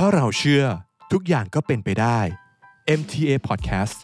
ถ้าเราเชื่อทุกอย่างก็เป็นไปได้ MTA Podcast